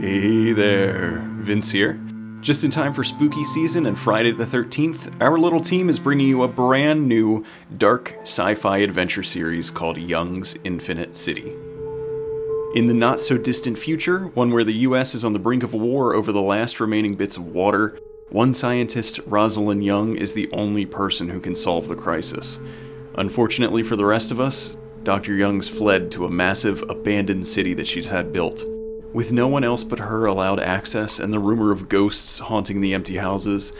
Hey there, Vince here. Just in time for spooky season and Friday the 13th, our little team is bringing you a brand new dark sci fi adventure series called Young's Infinite City. In the not so distant future, one where the US is on the brink of war over the last remaining bits of water, one scientist, Rosalind Young, is the only person who can solve the crisis. Unfortunately for the rest of us, Dr. Young's fled to a massive, abandoned city that she's had built. With no one else but her allowed access and the rumor of ghosts haunting the empty houses,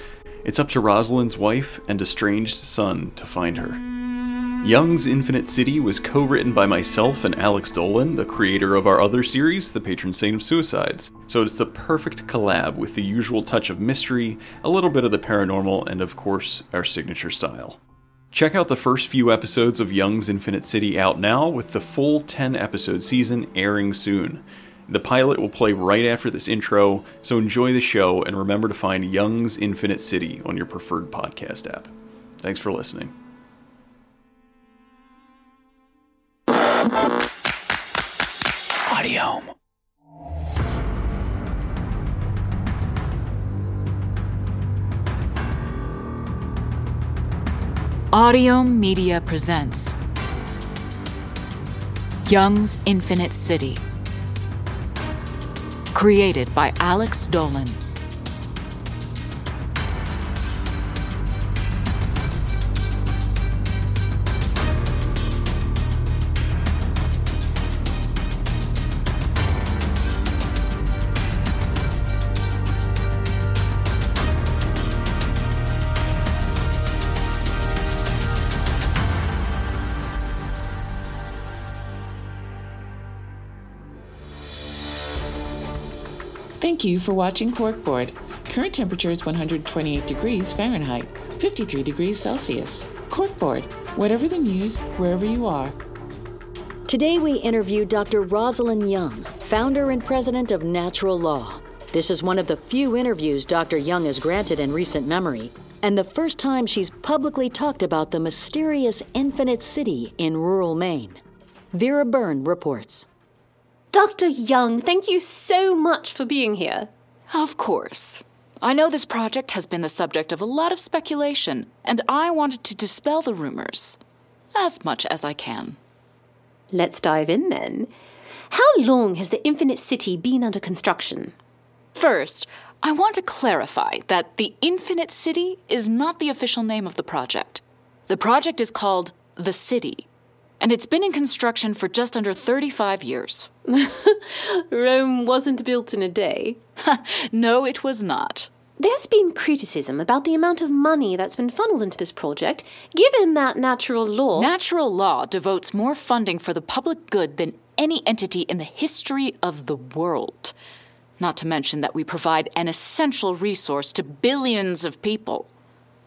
it's up to Rosalind's wife and estranged son to find her. Young's Infinite City was co written by myself and Alex Dolan, the creator of our other series, The Patron Saint of Suicides. So it's the perfect collab with the usual touch of mystery, a little bit of the paranormal, and of course, our signature style. Check out the first few episodes of Young's Infinite City out now, with the full 10 episode season airing soon. The pilot will play right after this intro, so enjoy the show and remember to find Young's Infinite City on your preferred podcast app. Thanks for listening. Audio. Audio Media presents Young's Infinite City. Created by Alex Dolan. Thank you for watching Corkboard. Current temperature is 128 degrees Fahrenheit, 53 degrees Celsius. Corkboard, whatever the news, wherever you are. Today we interview Dr. Rosalind Young, founder and president of Natural Law. This is one of the few interviews Dr. Young has granted in recent memory, and the first time she's publicly talked about the mysterious infinite city in rural Maine. Vera Byrne reports. Dr. Young, thank you so much for being here. Of course. I know this project has been the subject of a lot of speculation, and I wanted to dispel the rumors as much as I can. Let's dive in then. How long has the Infinite City been under construction? First, I want to clarify that the Infinite City is not the official name of the project. The project is called The City, and it's been in construction for just under 35 years. Rome wasn't built in a day. no, it was not. There's been criticism about the amount of money that's been funneled into this project, given that natural law. Natural law devotes more funding for the public good than any entity in the history of the world. Not to mention that we provide an essential resource to billions of people.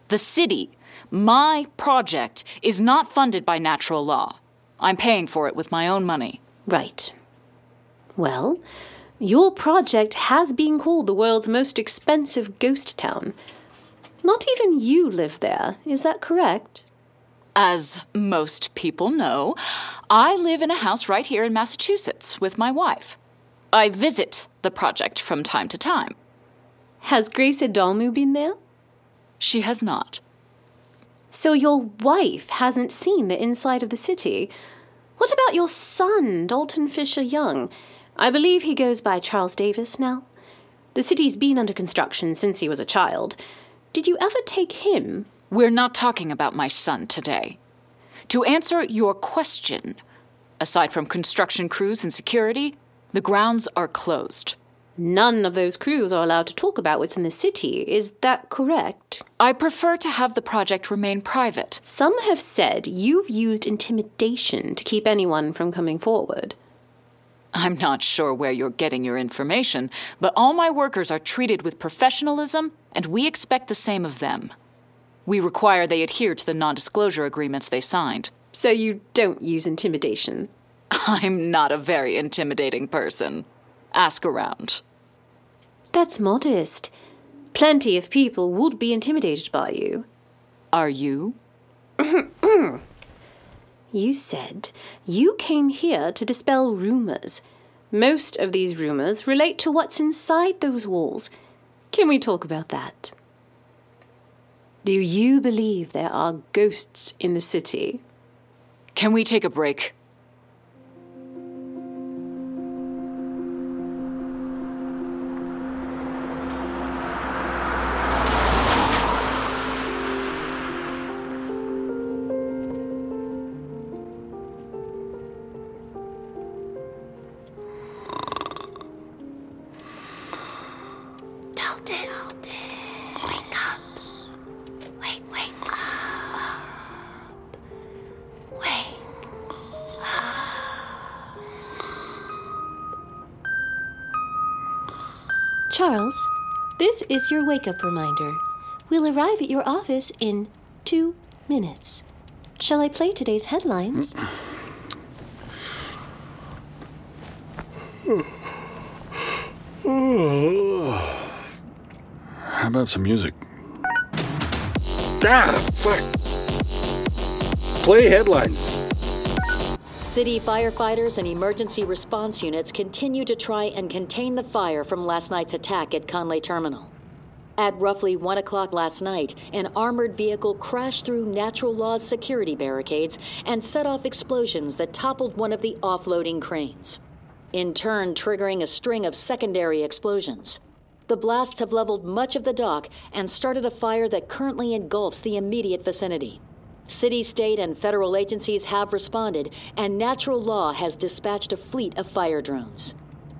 The city, my project, is not funded by natural law. I'm paying for it with my own money. Right. Well, your project has been called the world's most expensive ghost town. Not even you live there, is that correct? As most people know, I live in a house right here in Massachusetts with my wife. I visit the project from time to time. Has Grace Adamu been there? She has not. So your wife hasn't seen the inside of the city. What about your son, Dalton Fisher Young? I believe he goes by Charles Davis now. The city's been under construction since he was a child. Did you ever take him? We're not talking about my son today. To answer your question, aside from construction crews and security, the grounds are closed. None of those crews are allowed to talk about what's in the city. Is that correct? I prefer to have the project remain private. Some have said you've used intimidation to keep anyone from coming forward. I'm not sure where you're getting your information, but all my workers are treated with professionalism, and we expect the same of them. We require they adhere to the non disclosure agreements they signed. So you don't use intimidation? I'm not a very intimidating person. Ask around. That's modest. Plenty of people would be intimidated by you. Are you? You said you came here to dispel rumors. Most of these rumors relate to what's inside those walls. Can we talk about that? Do you believe there are ghosts in the city? Can we take a break? Wake, wake up. Charles, this is your wake up reminder. We'll arrive at your office in two minutes. Shall I play today's headlines? How about some music? Ah, fuck. Play headlines. City firefighters and emergency response units continue to try and contain the fire from last night's attack at Conley Terminal. At roughly 1 o'clock last night, an armored vehicle crashed through Natural Law's security barricades and set off explosions that toppled one of the offloading cranes, in turn, triggering a string of secondary explosions. The blasts have leveled much of the dock and started a fire that currently engulfs the immediate vicinity. City, state, and federal agencies have responded, and Natural Law has dispatched a fleet of fire drones.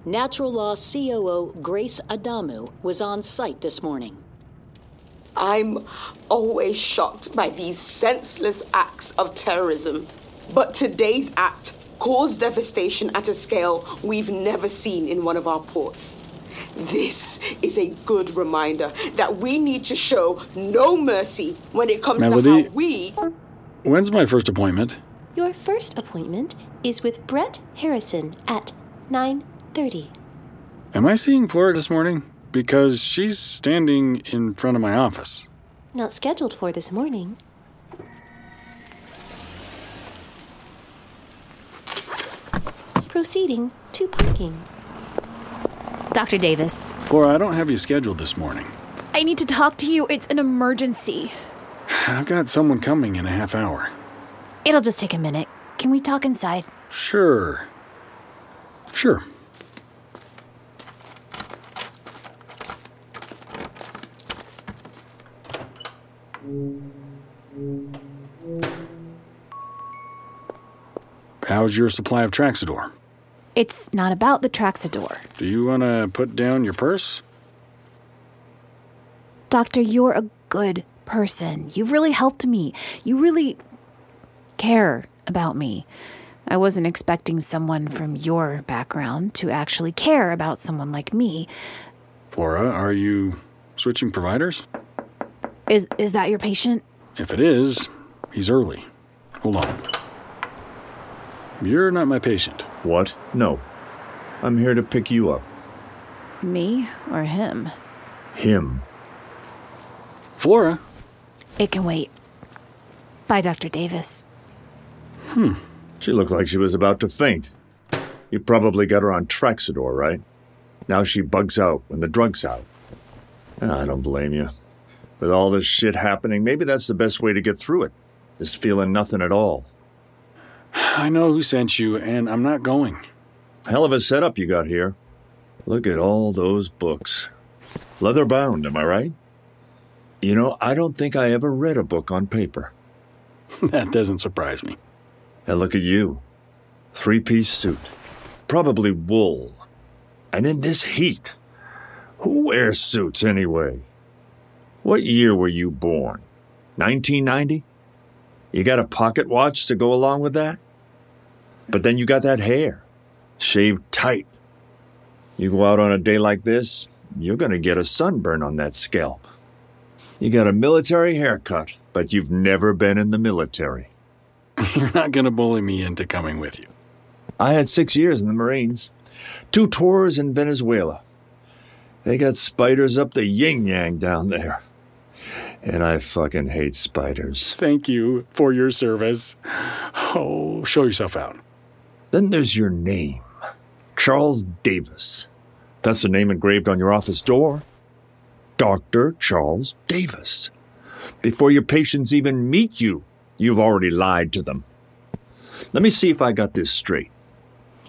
Natural Law COO Grace Adamu was on site this morning. I'm always shocked by these senseless acts of terrorism. But today's act caused devastation at a scale we've never seen in one of our ports. This is a good reminder that we need to show no mercy when it comes to Melody? how we. When's my first appointment? Your first appointment is with Brett Harrison at 9:30. Am I seeing Flora this morning? Because she's standing in front of my office. Not scheduled for this morning. Proceeding to parking. Dr. Davis, Flora, I don't have you scheduled this morning. I need to talk to you. It's an emergency. I've got someone coming in a half hour. It'll just take a minute. Can we talk inside? Sure. Sure. How's your supply of Traxador? It's not about the Traxador. Do you want to put down your purse? Doctor, you're a good person. You've really helped me. You really care about me. I wasn't expecting someone from your background to actually care about someone like me. Flora, are you switching providers? Is is that your patient? If it is, he's early. Hold on. You're not my patient. What? No. I'm here to pick you up. Me or him? Him. Flora, It can wait. Bye, Dr. Davis. Hmm. She looked like she was about to faint. You probably got her on Traxador, right? Now she bugs out when the drug's out. I don't blame you. With all this shit happening, maybe that's the best way to get through it, is feeling nothing at all. I know who sent you, and I'm not going. Hell of a setup you got here. Look at all those books. Leather bound, am I right? You know, I don't think I ever read a book on paper. that doesn't surprise me. And look at you. Three piece suit. Probably wool. And in this heat. Who wears suits anyway? What year were you born? 1990? You got a pocket watch to go along with that? But then you got that hair. Shaved tight. You go out on a day like this, you're gonna get a sunburn on that scalp. You got a military haircut, but you've never been in the military. You're not going to bully me into coming with you. I had six years in the Marines, two tours in Venezuela. They got spiders up the yin yang down there. And I fucking hate spiders. Thank you for your service. Oh, show yourself out. Then there's your name Charles Davis. That's the name engraved on your office door. Dr. Charles Davis. Before your patients even meet you, you've already lied to them. Let me see if I got this straight.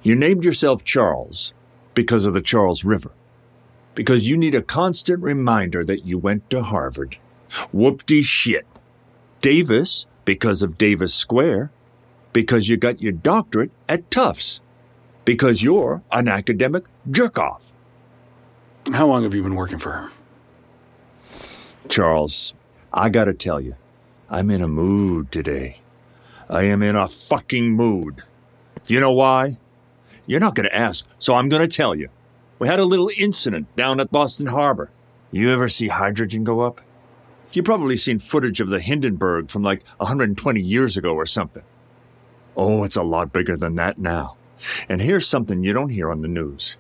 You named yourself Charles because of the Charles River, because you need a constant reminder that you went to Harvard. Whoop-de shit. Davis because of Davis Square, because you got your doctorate at Tufts, because you're an academic jerk-off. How long have you been working for her? Charles, I gotta tell you, I'm in a mood today. I am in a fucking mood. You know why? You're not gonna ask, so I'm gonna tell you. We had a little incident down at Boston Harbor. You ever see hydrogen go up? You've probably seen footage of the Hindenburg from like 120 years ago or something. Oh, it's a lot bigger than that now. And here's something you don't hear on the news.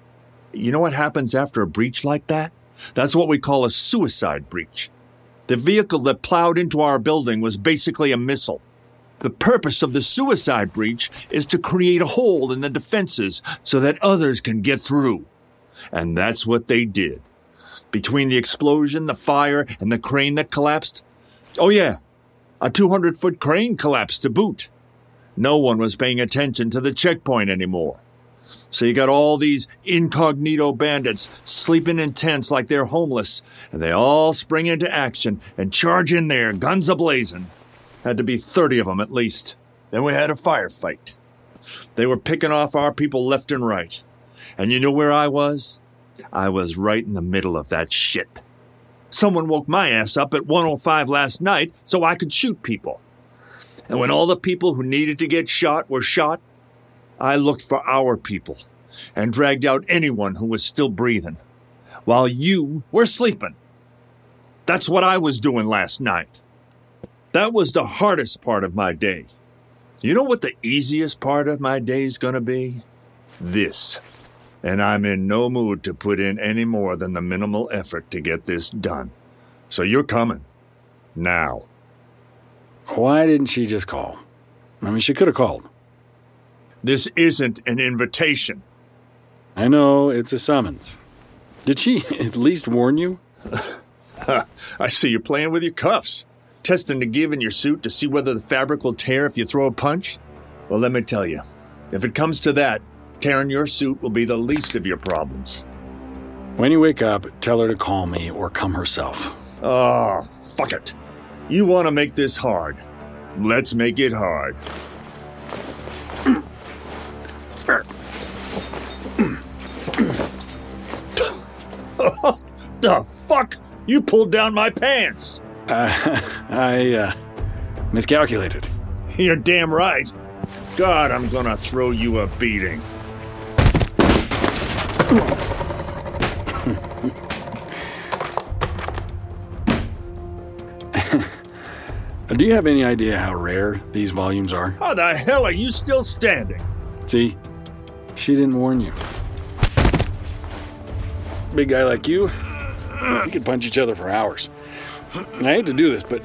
You know what happens after a breach like that? That's what we call a suicide breach. The vehicle that plowed into our building was basically a missile. The purpose of the suicide breach is to create a hole in the defenses so that others can get through. And that's what they did. Between the explosion, the fire, and the crane that collapsed. Oh, yeah, a 200 foot crane collapsed to boot. No one was paying attention to the checkpoint anymore. So you got all these incognito bandits sleeping in tents like they're homeless, and they all spring into action and charge in there, guns ablazing. Had to be 30 of them at least. Then we had a firefight. They were picking off our people left and right. And you know where I was? I was right in the middle of that shit. Someone woke my ass up at 105 last night so I could shoot people. And when all the people who needed to get shot were shot, I looked for our people and dragged out anyone who was still breathing, while you were sleeping. That's what I was doing last night. That was the hardest part of my day. You know what the easiest part of my day's gonna be? This. And I'm in no mood to put in any more than the minimal effort to get this done. So you're coming. Now. Why didn't she just call? I mean, she could have called. This isn't an invitation. I know, it's a summons. Did she at least warn you? I see you're playing with your cuffs, testing the give in your suit to see whether the fabric will tear if you throw a punch. Well, let me tell you, if it comes to that, tearing your suit will be the least of your problems. When you wake up, tell her to call me or come herself. Oh, fuck it. You want to make this hard. Let's make it hard. the fuck? You pulled down my pants. Uh, I, uh, miscalculated. You're damn right. God, I'm gonna throw you a beating. Do you have any idea how rare these volumes are? How the hell are you still standing? See, she didn't warn you. Big guy like you, we could punch each other for hours. And I hate to do this, but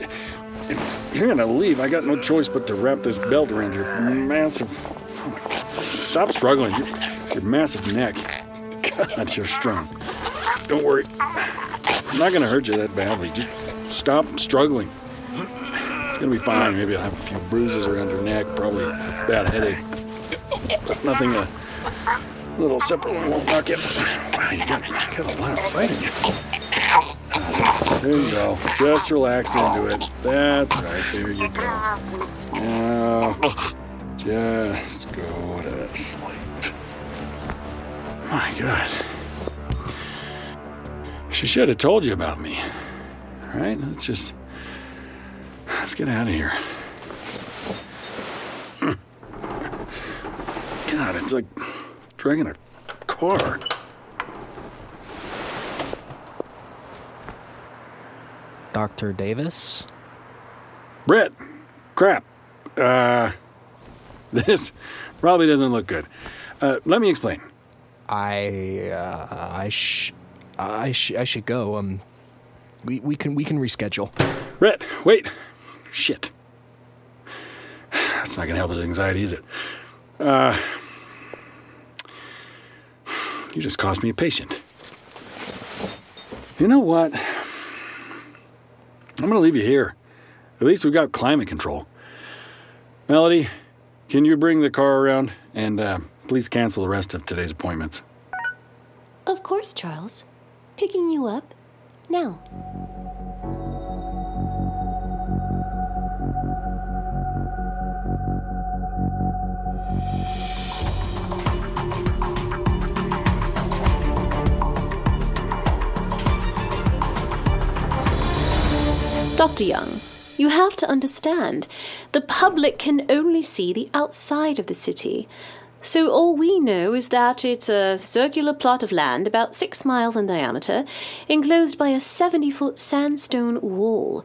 if you're gonna leave, I got no choice but to wrap this belt around your massive. Oh my God, stop struggling. Your, your massive neck. God, you're strong. Don't worry. I'm not gonna hurt you that badly. Just stop struggling. Gonna be fine. Maybe I'll have a few bruises around your neck, probably bad headache. But nothing a little simple won't knock you. Wow, you got, got a lot of fight in you. Uh, there you go. Just relax into it. That's right. There you go. Now, just go to sleep. My God. She should have told you about me. All right, let's just let's get out of here. God, it's like dragging a car. Dr. Davis? Brett, crap. Uh, this probably doesn't look good. Uh, let me explain. I uh, I sh- I sh- I should go. Um, we we can we can reschedule. Brett, wait. Shit. That's not gonna help his anxiety, is it? Uh, You just cost me a patient. You know what? I'm gonna leave you here. At least we've got climate control. Melody, can you bring the car around and uh, please cancel the rest of today's appointments? Of course, Charles. Picking you up now. Dr. Young, you have to understand, the public can only see the outside of the city. So all we know is that it's a circular plot of land about six miles in diameter, enclosed by a 70 foot sandstone wall.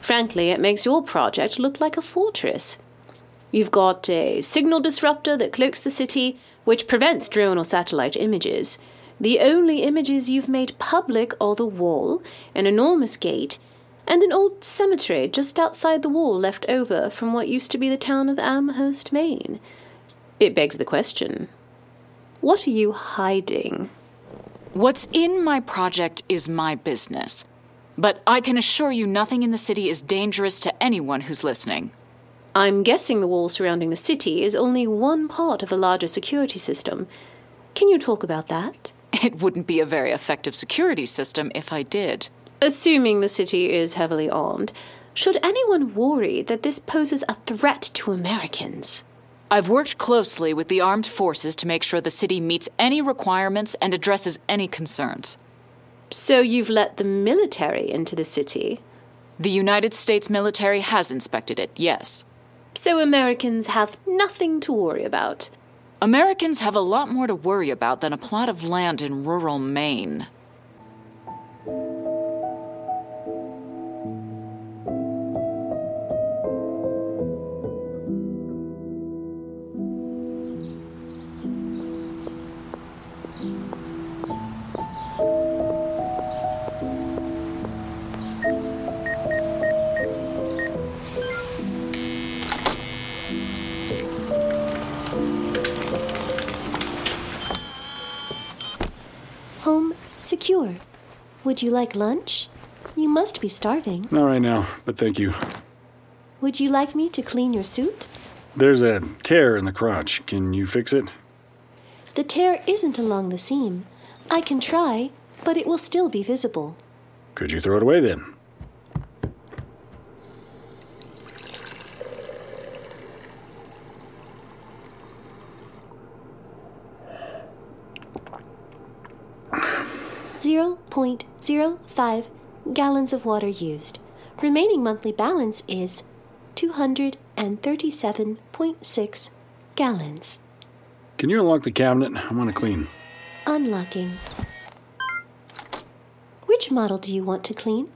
Frankly, it makes your project look like a fortress. You've got a signal disruptor that cloaks the city, which prevents drone or satellite images. The only images you've made public are the wall, an enormous gate, and an old cemetery just outside the wall left over from what used to be the town of Amherst, Maine. It begs the question what are you hiding? What's in my project is my business. But I can assure you nothing in the city is dangerous to anyone who's listening. I'm guessing the wall surrounding the city is only one part of a larger security system. Can you talk about that? It wouldn't be a very effective security system if I did. Assuming the city is heavily armed, should anyone worry that this poses a threat to Americans? I've worked closely with the armed forces to make sure the city meets any requirements and addresses any concerns. So you've let the military into the city? The United States military has inspected it, yes. So Americans have nothing to worry about. Americans have a lot more to worry about than a plot of land in rural Maine. Secure. Would you like lunch? You must be starving. Not right now, but thank you. Would you like me to clean your suit? There's a tear in the crotch. Can you fix it? The tear isn't along the seam. I can try, but it will still be visible. Could you throw it away then? Zero point zero five gallons of water used. Remaining monthly balance is 237.6 gallons. Can you unlock the cabinet? I want to clean. Unlocking. Which model do you want to clean?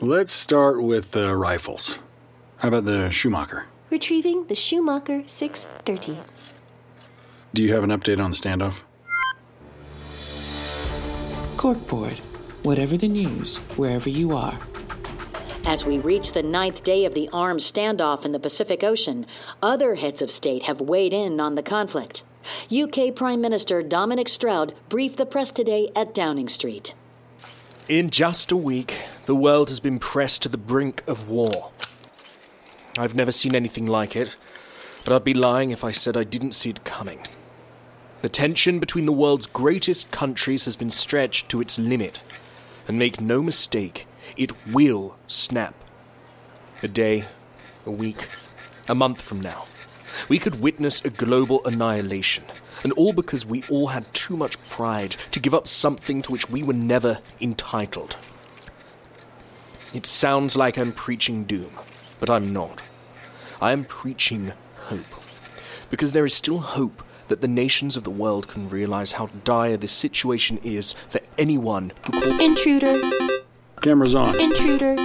Let's start with the rifles. How about the Schumacher? Retrieving the Schumacher 630. Do you have an update on the standoff? Corkboard. Whatever the news, wherever you are. As we reach the ninth day of the armed standoff in the Pacific Ocean, other heads of state have weighed in on the conflict. UK Prime Minister Dominic Stroud briefed the press today at Downing Street. In just a week, the world has been pressed to the brink of war. I've never seen anything like it, but I'd be lying if I said I didn't see it coming. The tension between the world's greatest countries has been stretched to its limit. And make no mistake, it will snap. A day, a week, a month from now, we could witness a global annihilation. And all because we all had too much pride to give up something to which we were never entitled. It sounds like I'm preaching doom, but I'm not. I am preaching hope. Because there is still hope that the nations of the world can realize how dire this situation is for anyone who calls. Intruder. Camera's on. Intruder.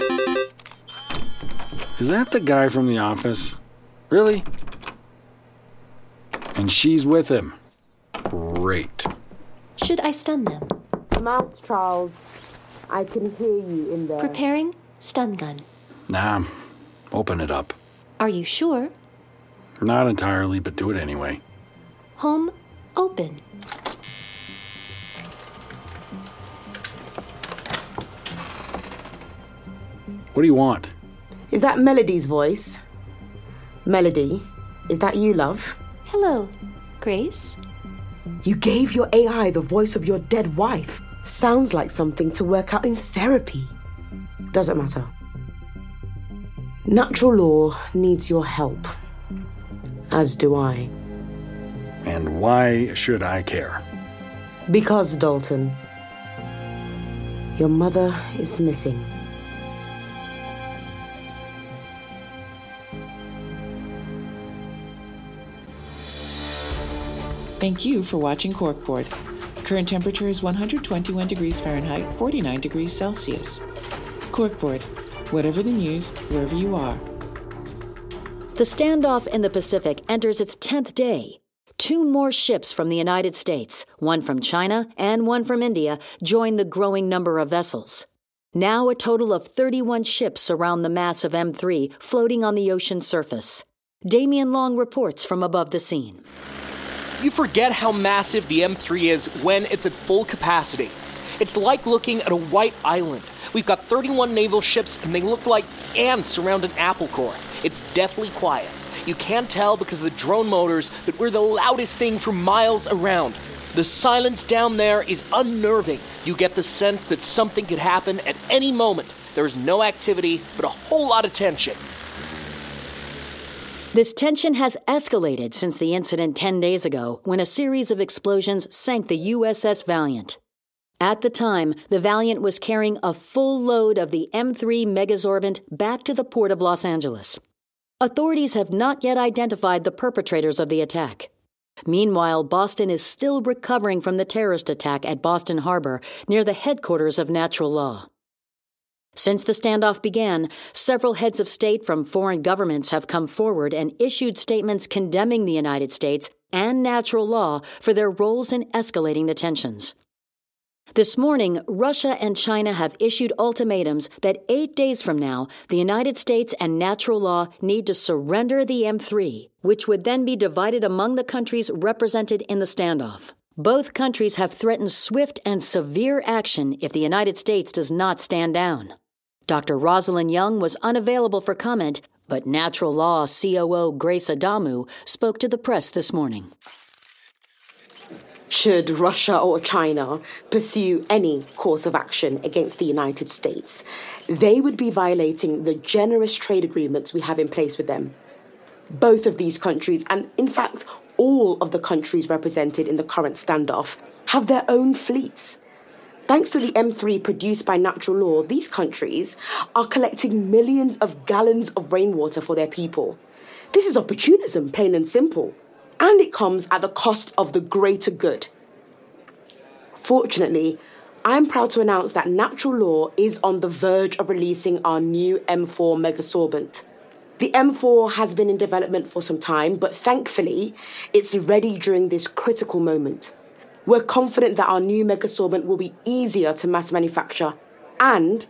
Is that the guy from the office? Really? And she's with him. Great. Should I stun them? Mount Charles. I can hear you in there. Preparing stun gun. Nah, open it up. Are you sure? Not entirely, but do it anyway. Home open. What do you want? Is that Melody's voice? Melody, is that you, love? Hello, Grace. You gave your AI the voice of your dead wife. Sounds like something to work out in therapy. Doesn't matter. Natural law needs your help, as do I. And why should I care? Because, Dalton, your mother is missing. Thank you for watching Corkboard. Current temperature is 121 degrees Fahrenheit, 49 degrees Celsius. Corkboard, whatever the news, wherever you are. The standoff in the Pacific enters its 10th day. Two more ships from the United States, one from China and one from India, join the growing number of vessels. Now a total of 31 ships surround the mass of M3 floating on the ocean surface. Damien Long reports from above the scene. You forget how massive the M3 is when it's at full capacity. It's like looking at a white island. We've got 31 naval ships, and they look like ants around an apple core. It's deathly quiet. You can't tell because of the drone motors, but we're the loudest thing for miles around. The silence down there is unnerving. You get the sense that something could happen at any moment. There is no activity, but a whole lot of tension. This tension has escalated since the incident 10 days ago when a series of explosions sank the USS Valiant. At the time, the Valiant was carrying a full load of the M3 Megasorbent back to the port of Los Angeles. Authorities have not yet identified the perpetrators of the attack. Meanwhile, Boston is still recovering from the terrorist attack at Boston Harbor near the headquarters of Natural Law. Since the standoff began, several heads of state from foreign governments have come forward and issued statements condemning the United States and natural law for their roles in escalating the tensions. This morning, Russia and China have issued ultimatums that eight days from now, the United States and natural law need to surrender the M3, which would then be divided among the countries represented in the standoff. Both countries have threatened swift and severe action if the United States does not stand down. Dr. Rosalind Young was unavailable for comment, but Natural Law COO Grace Adamu spoke to the press this morning. Should Russia or China pursue any course of action against the United States, they would be violating the generous trade agreements we have in place with them. Both of these countries, and in fact, all of the countries represented in the current standoff, have their own fleets. Thanks to the M3 produced by natural law, these countries are collecting millions of gallons of rainwater for their people. This is opportunism, plain and simple. And it comes at the cost of the greater good. Fortunately, I'm proud to announce that Natural Law is on the verge of releasing our new M4 Megasorbent. The M4 has been in development for some time, but thankfully, it's ready during this critical moment. We're confident that our new megasorbent will be easier to mass manufacture and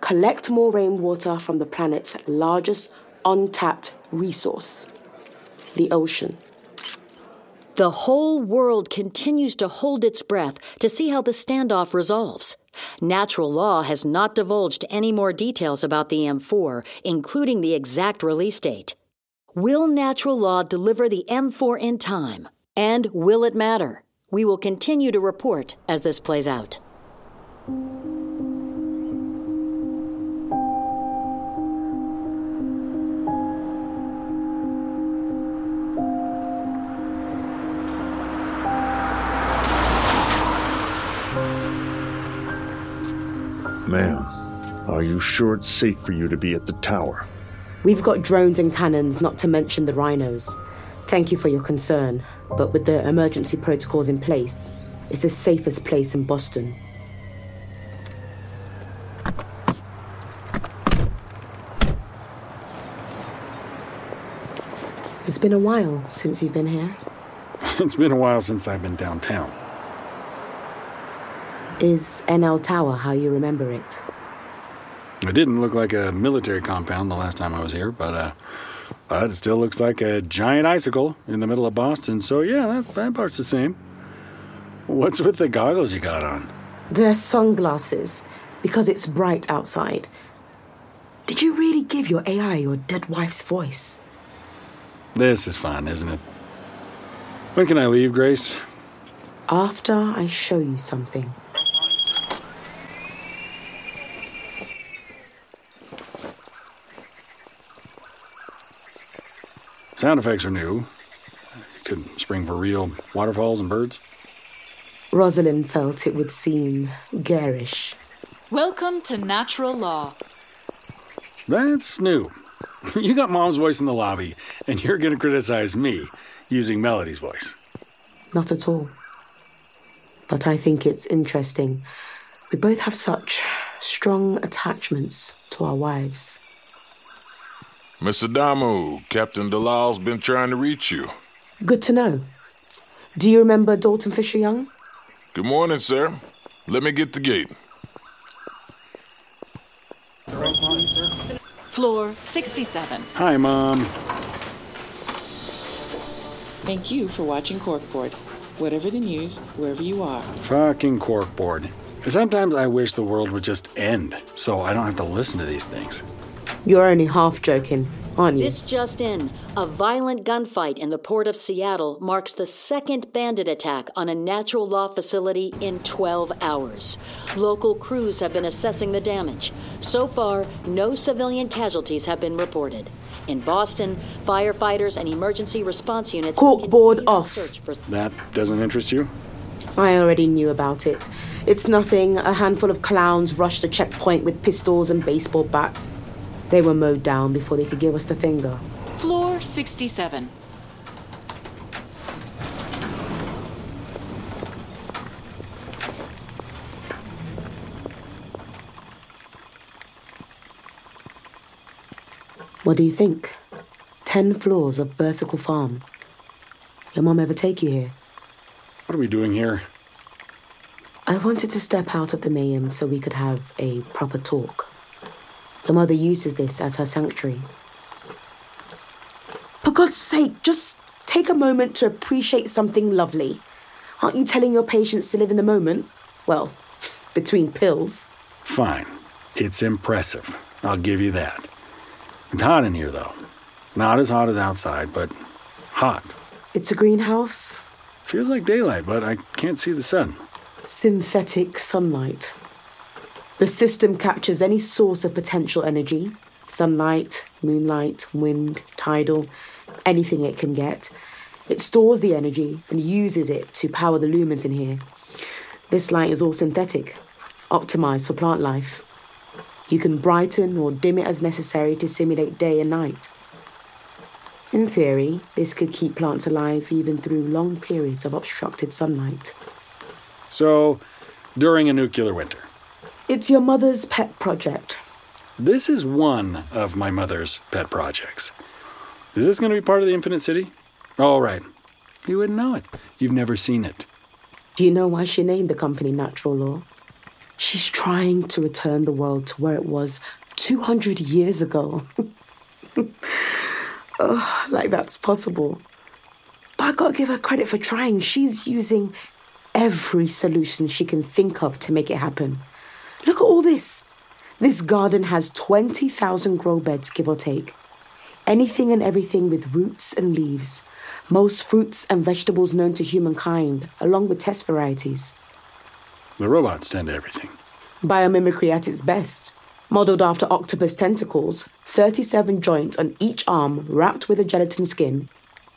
collect more rainwater from the planet's largest untapped resource the ocean. The whole world continues to hold its breath to see how the standoff resolves. Natural Law has not divulged any more details about the M4, including the exact release date. Will Natural Law deliver the M4 in time? And will it matter? We will continue to report as this plays out. Ma'am, are you sure it's safe for you to be at the tower? We've got drones and cannons, not to mention the rhinos. Thank you for your concern, but with the emergency protocols in place, it's the safest place in Boston. It's been a while since you've been here. it's been a while since I've been downtown. Is NL Tower how you remember it? It didn't look like a military compound the last time I was here, but uh, but it still looks like a giant icicle in the middle of Boston. So yeah, that, that part's the same. What's with the goggles you got on? They're sunglasses because it's bright outside. Did you really give your AI your dead wife's voice? This is fun, isn't it? When can I leave, Grace? After I show you something. Sound effects are new. Could spring for real waterfalls and birds. Rosalind felt it would seem garish. Welcome to natural law. That's new. You got mom's voice in the lobby, and you're gonna criticize me using Melody's voice. Not at all. But I think it's interesting. We both have such strong attachments to our wives. Mr. Damu, Captain Dalal's been trying to reach you. Good to know. Do you remember Dalton Fisher Young? Good morning, sir. Let me get the gate. Floor 67. Hi, Mom. Thank you for watching Corkboard. Whatever the news, wherever you are. Fucking corkboard. Sometimes I wish the world would just end, so I don't have to listen to these things. You're only half joking, aren't you? This just in. A violent gunfight in the port of Seattle marks the second bandit attack on a natural law facility in 12 hours. Local crews have been assessing the damage. So far, no civilian casualties have been reported. In Boston, firefighters and emergency response units Cork board off. search for That doesn't interest you? I already knew about it. It's nothing. A handful of clowns rushed a checkpoint with pistols and baseball bats. They were mowed down before they could give us the finger. Floor 67. What do you think? Ten floors of vertical farm. Your mom ever take you here? What are we doing here? I wanted to step out of the mayhem so we could have a proper talk. Your mother uses this as her sanctuary. For God's sake, just take a moment to appreciate something lovely. Aren't you telling your patients to live in the moment? Well, between pills. Fine. It's impressive. I'll give you that. It's hot in here, though. Not as hot as outside, but hot. It's a greenhouse. Feels like daylight, but I can't see the sun. Synthetic sunlight. The system captures any source of potential energy sunlight, moonlight, wind, tidal, anything it can get. It stores the energy and uses it to power the lumens in here. This light is all synthetic, optimized for plant life. You can brighten or dim it as necessary to simulate day and night. In theory, this could keep plants alive even through long periods of obstructed sunlight. So, during a nuclear winter. It's your mother's pet project. This is one of my mother's pet projects. Is this going to be part of the Infinite City? Oh, right. You wouldn't know it. You've never seen it. Do you know why she named the company Natural Law? She's trying to return the world to where it was 200 years ago. oh, like that's possible. But I gotta give her credit for trying. She's using every solution she can think of to make it happen. Look at all this. This garden has 20,000 grow beds, give or take. Anything and everything with roots and leaves. Most fruits and vegetables known to humankind, along with test varieties. The robots tend to everything. Biomimicry at its best. Modeled after octopus tentacles, 37 joints on each arm wrapped with a gelatin skin.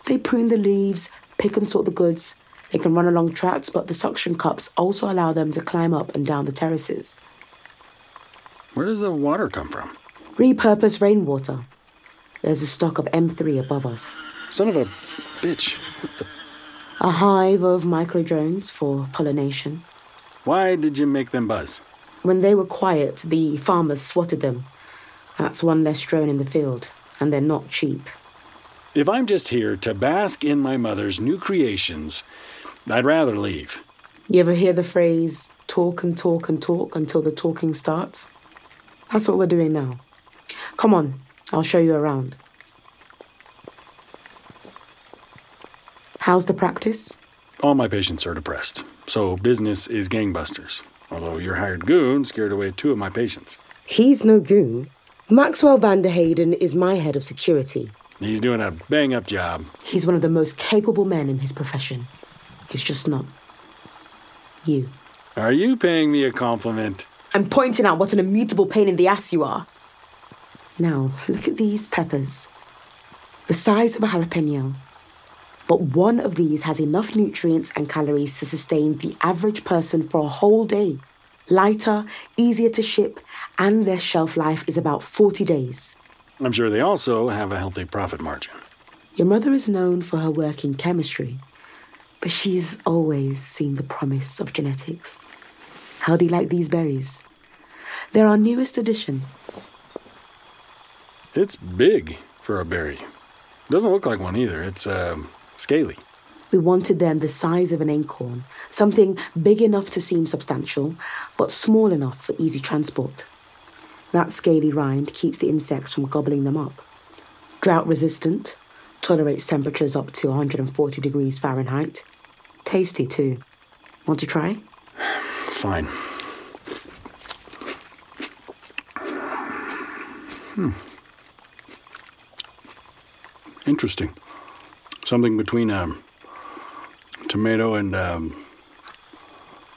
They prune the leaves, pick and sort the goods. They can run along tracks, but the suction cups also allow them to climb up and down the terraces. Where does the water come from? Repurpose rainwater. There's a stock of M3 above us. Son of a bitch. What the? A hive of microdrones for pollination. Why did you make them buzz? When they were quiet, the farmers swatted them. That's one less drone in the field, and they're not cheap. If I'm just here to bask in my mother's new creations, I'd rather leave. You ever hear the phrase talk and talk and talk until the talking starts? That's what we're doing now. Come on, I'll show you around. How's the practice? All my patients are depressed, so business is gangbusters. Although your hired goon scared away two of my patients. He's no goon. Maxwell Vanderhayden is my head of security. He's doing a bang up job. He's one of the most capable men in his profession. He's just not. You. Are you paying me a compliment? I'm pointing out what an immutable pain in the ass you are. Now, look at these peppers. The size of a jalapeno. But one of these has enough nutrients and calories to sustain the average person for a whole day. Lighter, easier to ship, and their shelf life is about 40 days. I'm sure they also have a healthy profit margin. Your mother is known for her work in chemistry, but she's always seen the promise of genetics. How do you like these berries? They're our newest addition. It's big for a berry. Doesn't look like one either. It's uh, scaly. We wanted them the size of an acorn, something big enough to seem substantial, but small enough for easy transport. That scaly rind keeps the insects from gobbling them up. Drought resistant, tolerates temperatures up to 140 degrees Fahrenheit. Tasty too. Want to try? Fine. Hmm. Interesting. Something between um, tomato and um,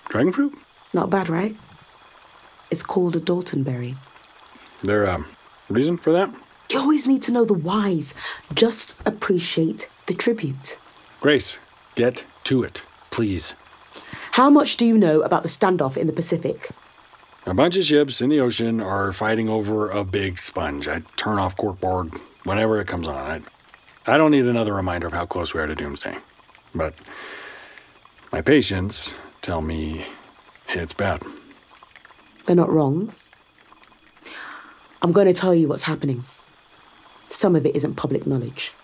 dragon fruit? Not bad, right? It's called a Daltonberry. There a um, reason for that? You always need to know the whys. Just appreciate the tribute. Grace, get to it, please. How much do you know about the standoff in the Pacific? A bunch of ships in the ocean are fighting over a big sponge. I turn off corkboard whenever it comes on. I, I don't need another reminder of how close we are to doomsday. But my patients tell me it's bad. They're not wrong. I'm going to tell you what's happening. Some of it isn't public knowledge.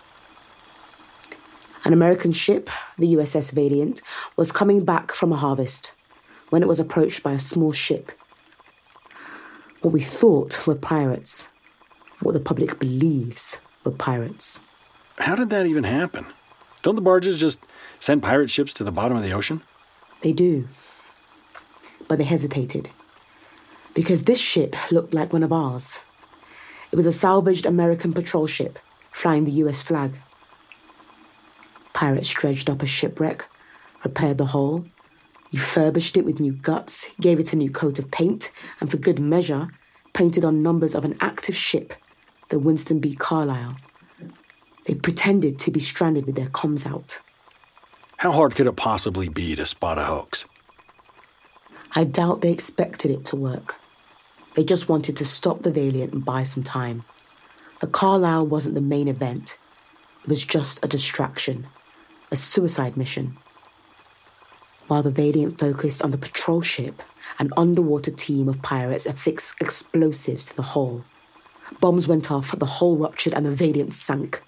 An American ship, the USS Valiant, was coming back from a harvest when it was approached by a small ship. What we thought were pirates, what the public believes were pirates. How did that even happen? Don't the barges just send pirate ships to the bottom of the ocean? They do. But they hesitated. Because this ship looked like one of ours. It was a salvaged American patrol ship flying the US flag. Pirates dredged up a shipwreck, repaired the hull, refurbished it with new guts, gave it a new coat of paint, and for good measure, painted on numbers of an active ship, the Winston B. Carlisle. They pretended to be stranded with their comms out. How hard could it possibly be to spot a hoax? I doubt they expected it to work. They just wanted to stop the Valiant and buy some time. The Carlisle wasn't the main event, it was just a distraction, a suicide mission. While the Valiant focused on the patrol ship, an underwater team of pirates affixed explosives to the hull. Bombs went off, the hull ruptured, and the Valiant sank.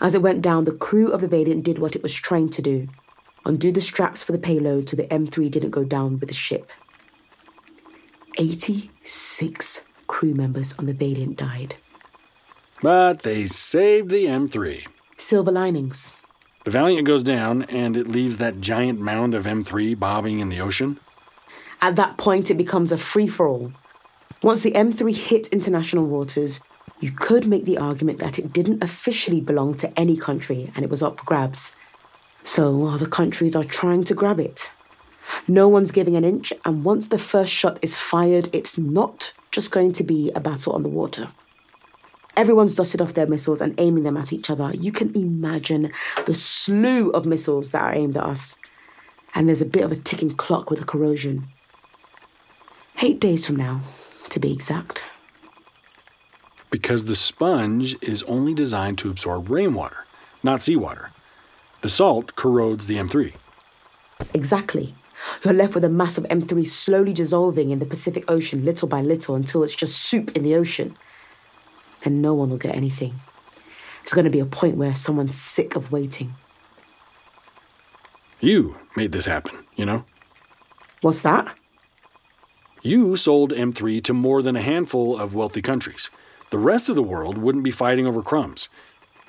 As it went down, the crew of the Valiant did what it was trained to do undo the straps for the payload so the M3 didn't go down with the ship. 86 crew members on the Valiant died. But they saved the M3. Silver linings. The Valiant goes down and it leaves that giant mound of M3 bobbing in the ocean. At that point, it becomes a free for all. Once the M3 hit international waters, you could make the argument that it didn't officially belong to any country and it was up for grabs. So other countries are trying to grab it. No one's giving an inch, and once the first shot is fired, it's not just going to be a battle on the water. Everyone's dusted off their missiles and aiming them at each other. You can imagine the slew of missiles that are aimed at us. And there's a bit of a ticking clock with the corrosion. Eight days from now, to be exact. Because the sponge is only designed to absorb rainwater, not seawater. The salt corrodes the M3. Exactly. You're left with a mass of M3 slowly dissolving in the Pacific Ocean little by little until it's just soup in the ocean. And no one will get anything. It's going to be a point where someone's sick of waiting. You made this happen, you know? What's that? You sold M3 to more than a handful of wealthy countries. The rest of the world wouldn't be fighting over crumbs.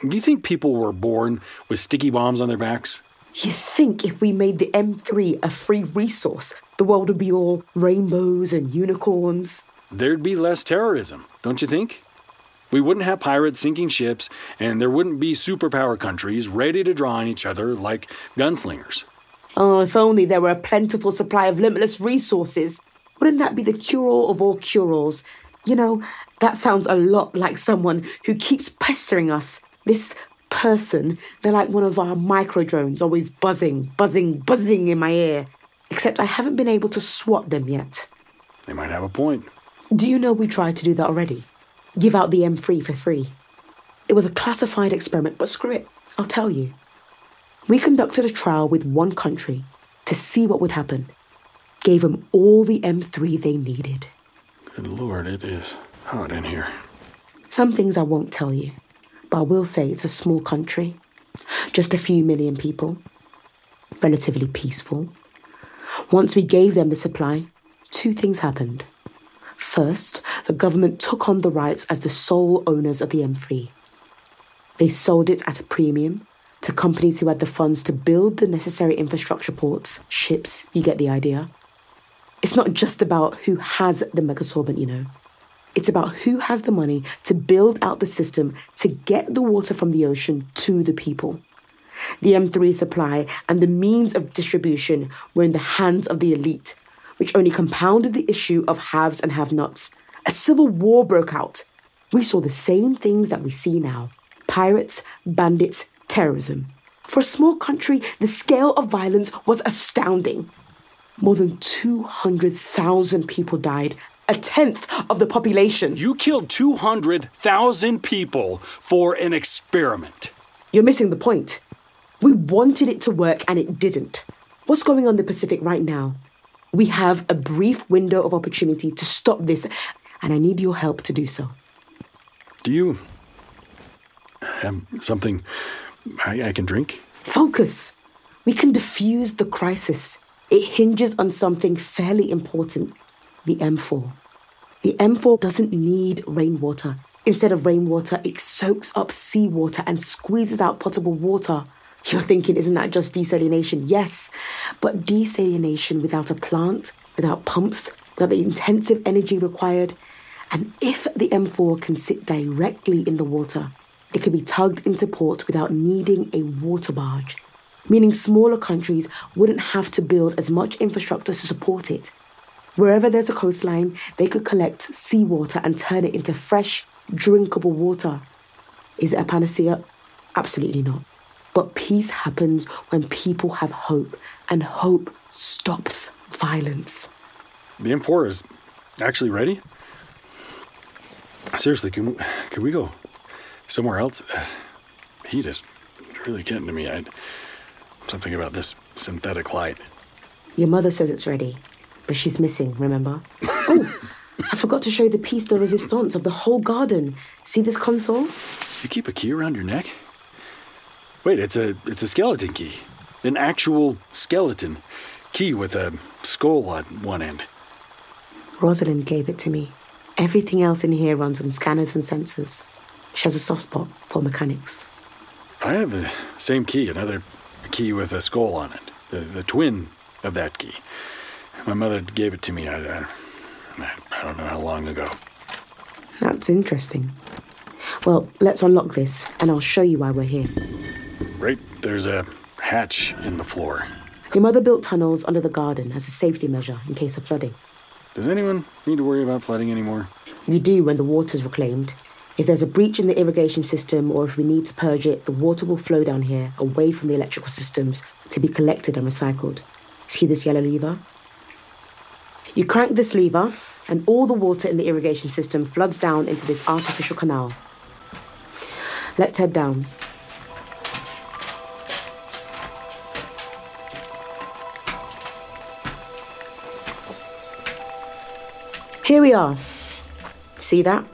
Do you think people were born with sticky bombs on their backs? You think if we made the M3 a free resource, the world would be all rainbows and unicorns? there'd be less terrorism, don't you think? We wouldn't have pirates sinking ships, and there wouldn't be superpower countries ready to draw on each other like gunslingers. Oh, if only there were a plentiful supply of limitless resources. Wouldn't that be the cure all of all cure alls? You know, that sounds a lot like someone who keeps pestering us. This person, they're like one of our micro drones, always buzzing, buzzing, buzzing in my ear. Except I haven't been able to swat them yet. They might have a point. Do you know we tried to do that already? Give out the M3 for free. It was a classified experiment, but screw it, I'll tell you. We conducted a trial with one country to see what would happen. Gave them all the M3 they needed. Good lord, it is hot in here. Some things I won't tell you, but I will say it's a small country. Just a few million people. Relatively peaceful. Once we gave them the supply, two things happened. First, the government took on the rights as the sole owners of the M3. They sold it at a premium to companies who had the funds to build the necessary infrastructure ports, ships, you get the idea. It's not just about who has the megasorbent, you know. It's about who has the money to build out the system to get the water from the ocean to the people. The M3 supply and the means of distribution were in the hands of the elite, which only compounded the issue of haves and have nots. A civil war broke out. We saw the same things that we see now pirates, bandits, terrorism. For a small country, the scale of violence was astounding. More than 200,000 people died, a tenth of the population. You killed 200,000 people for an experiment. You're missing the point. We wanted it to work and it didn't. What's going on in the Pacific right now? We have a brief window of opportunity to stop this, and I need your help to do so. Do you have something I, I can drink? Focus. We can diffuse the crisis. It hinges on something fairly important the M4. The M4 doesn't need rainwater. Instead of rainwater, it soaks up seawater and squeezes out potable water. You're thinking, isn't that just desalination? Yes, but desalination without a plant, without pumps, without the intensive energy required. And if the M4 can sit directly in the water, it can be tugged into port without needing a water barge, meaning smaller countries wouldn't have to build as much infrastructure to support it. Wherever there's a coastline, they could collect seawater and turn it into fresh, drinkable water. Is it a panacea? Absolutely not. But peace happens when people have hope, and hope stops violence. The M4 is actually ready? Seriously, can, can we go somewhere else? Heat is really getting to me. I, something about this synthetic light. Your mother says it's ready, but she's missing, remember? oh, I forgot to show you the piece de resistance of the whole garden. See this console? You keep a key around your neck? Wait, it's a it's a skeleton key. An actual skeleton key with a skull on one end. Rosalind gave it to me. Everything else in here runs on scanners and sensors. She has a soft spot for mechanics. I have the same key, another key with a skull on it. The, the twin of that key. My mother gave it to me, I, I, I don't know how long ago. That's interesting. Well, let's unlock this, and I'll show you why we're here. Right, there's a hatch in the floor. Your mother built tunnels under the garden as a safety measure in case of flooding. Does anyone need to worry about flooding anymore? You do when the water's reclaimed. If there's a breach in the irrigation system or if we need to purge it, the water will flow down here away from the electrical systems to be collected and recycled. See this yellow lever? You crank this lever, and all the water in the irrigation system floods down into this artificial canal. Let's head down. Here we are. See that?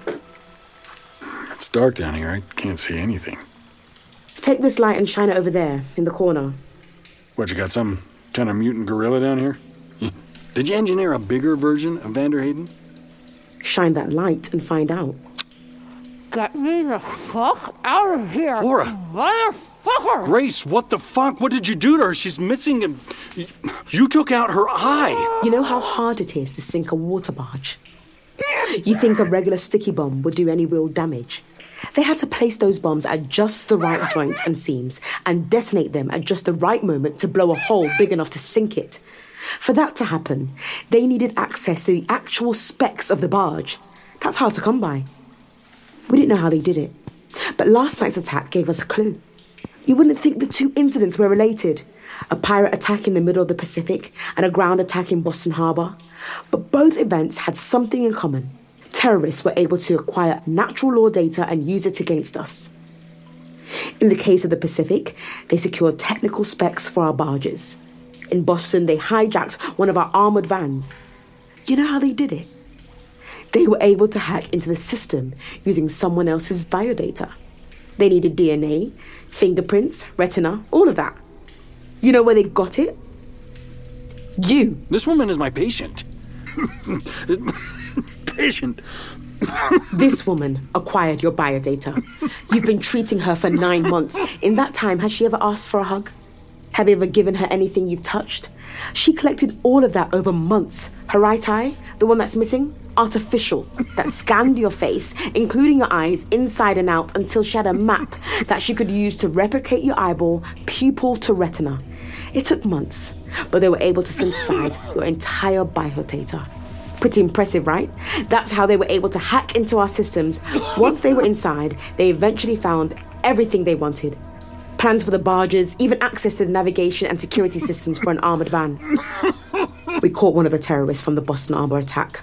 It's dark down here. I can't see anything. Take this light and shine it over there, in the corner. What, you got some kind of mutant gorilla down here? Did you engineer a bigger version of Vanderhayden? Shine that light and find out. Get me the fuck out of here! Flora! Motherfucker! Grace, what the fuck? What did you do to her? She's missing. A... You took out her eye. You know how hard it is to sink a water barge? You think a regular sticky bomb would do any real damage? They had to place those bombs at just the right joints and seams and detonate them at just the right moment to blow a hole big enough to sink it. For that to happen, they needed access to the actual specs of the barge. That's hard to come by. We didn't know how they did it, but last night's attack gave us a clue. You wouldn't think the two incidents were related a pirate attack in the middle of the Pacific and a ground attack in Boston Harbor. But both events had something in common. Terrorists were able to acquire natural law data and use it against us. In the case of the Pacific, they secured technical specs for our barges. In Boston, they hijacked one of our armored vans. You know how they did it? They were able to hack into the system using someone else's biodata. They needed DNA, fingerprints, retina, all of that. You know where they got it? You. This woman is my patient. patient. this woman acquired your biodata. You've been treating her for nine months. In that time, has she ever asked for a hug? Have you ever given her anything you've touched? She collected all of that over months. Her right eye, the one that's missing, artificial, that scanned your face, including your eyes inside and out, until she had a map that she could use to replicate your eyeball, pupil to retina. It took months, but they were able to synthesize your entire biodata. Pretty impressive, right? That's how they were able to hack into our systems. Once they were inside, they eventually found everything they wanted plans for the barges, even access to the navigation and security systems for an armored van. We caught one of the terrorists from the Boston Harbor attack.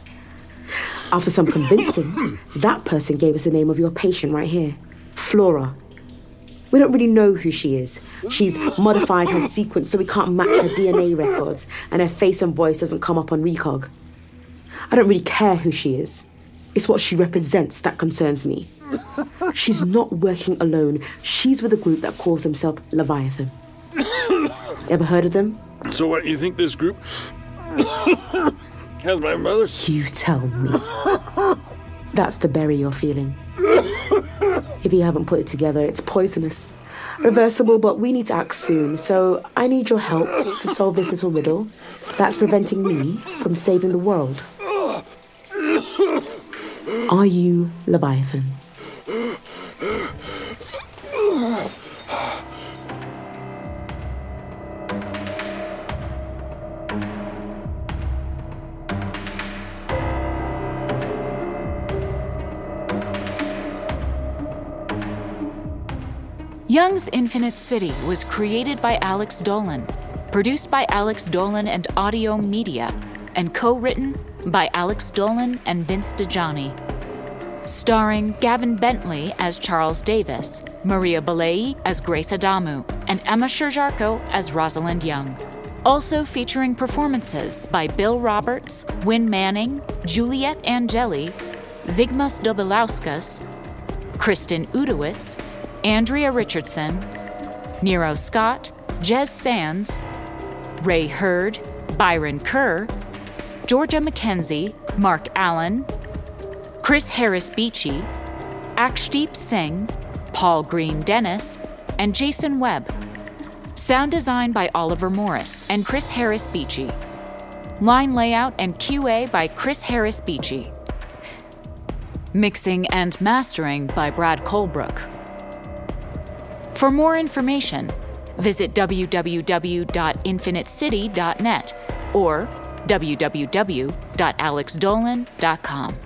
After some convincing, that person gave us the name of your patient right here Flora. We don't really know who she is. She's modified her sequence so we can't match her DNA records, and her face and voice doesn't come up on recog. I don't really care who she is. It's what she represents that concerns me. She's not working alone. She's with a group that calls themselves Leviathan. Ever heard of them? So what, you think this group has my mother? You tell me. That's the berry you're feeling. If you haven't put it together, it's poisonous. Reversible, but we need to act soon, so I need your help to solve this little riddle that's preventing me from saving the world. Are you Leviathan? Young's Infinite City was created by Alex Dolan, produced by Alex Dolan and Audio Media, and co written by Alex Dolan and Vince DiGianni. Starring Gavin Bentley as Charles Davis, Maria Balei as Grace Adamu, and Emma Sherr-Ziarko as Rosalind Young. Also featuring performances by Bill Roberts, Wynn Manning, Juliet Angeli, Zygmus Dobilauskas, Kristen Udowitz, Andrea Richardson, Nero Scott, Jez Sands, Ray Hurd, Byron Kerr, Georgia McKenzie, Mark Allen, Chris Harris Beachy, Akshdeep Singh, Paul Green Dennis, and Jason Webb. Sound design by Oliver Morris and Chris Harris Beachy. Line layout and QA by Chris Harris Beachy. Mixing and mastering by Brad Colebrook. For more information, visit www.infinitecity.net or www.alexdolan.com.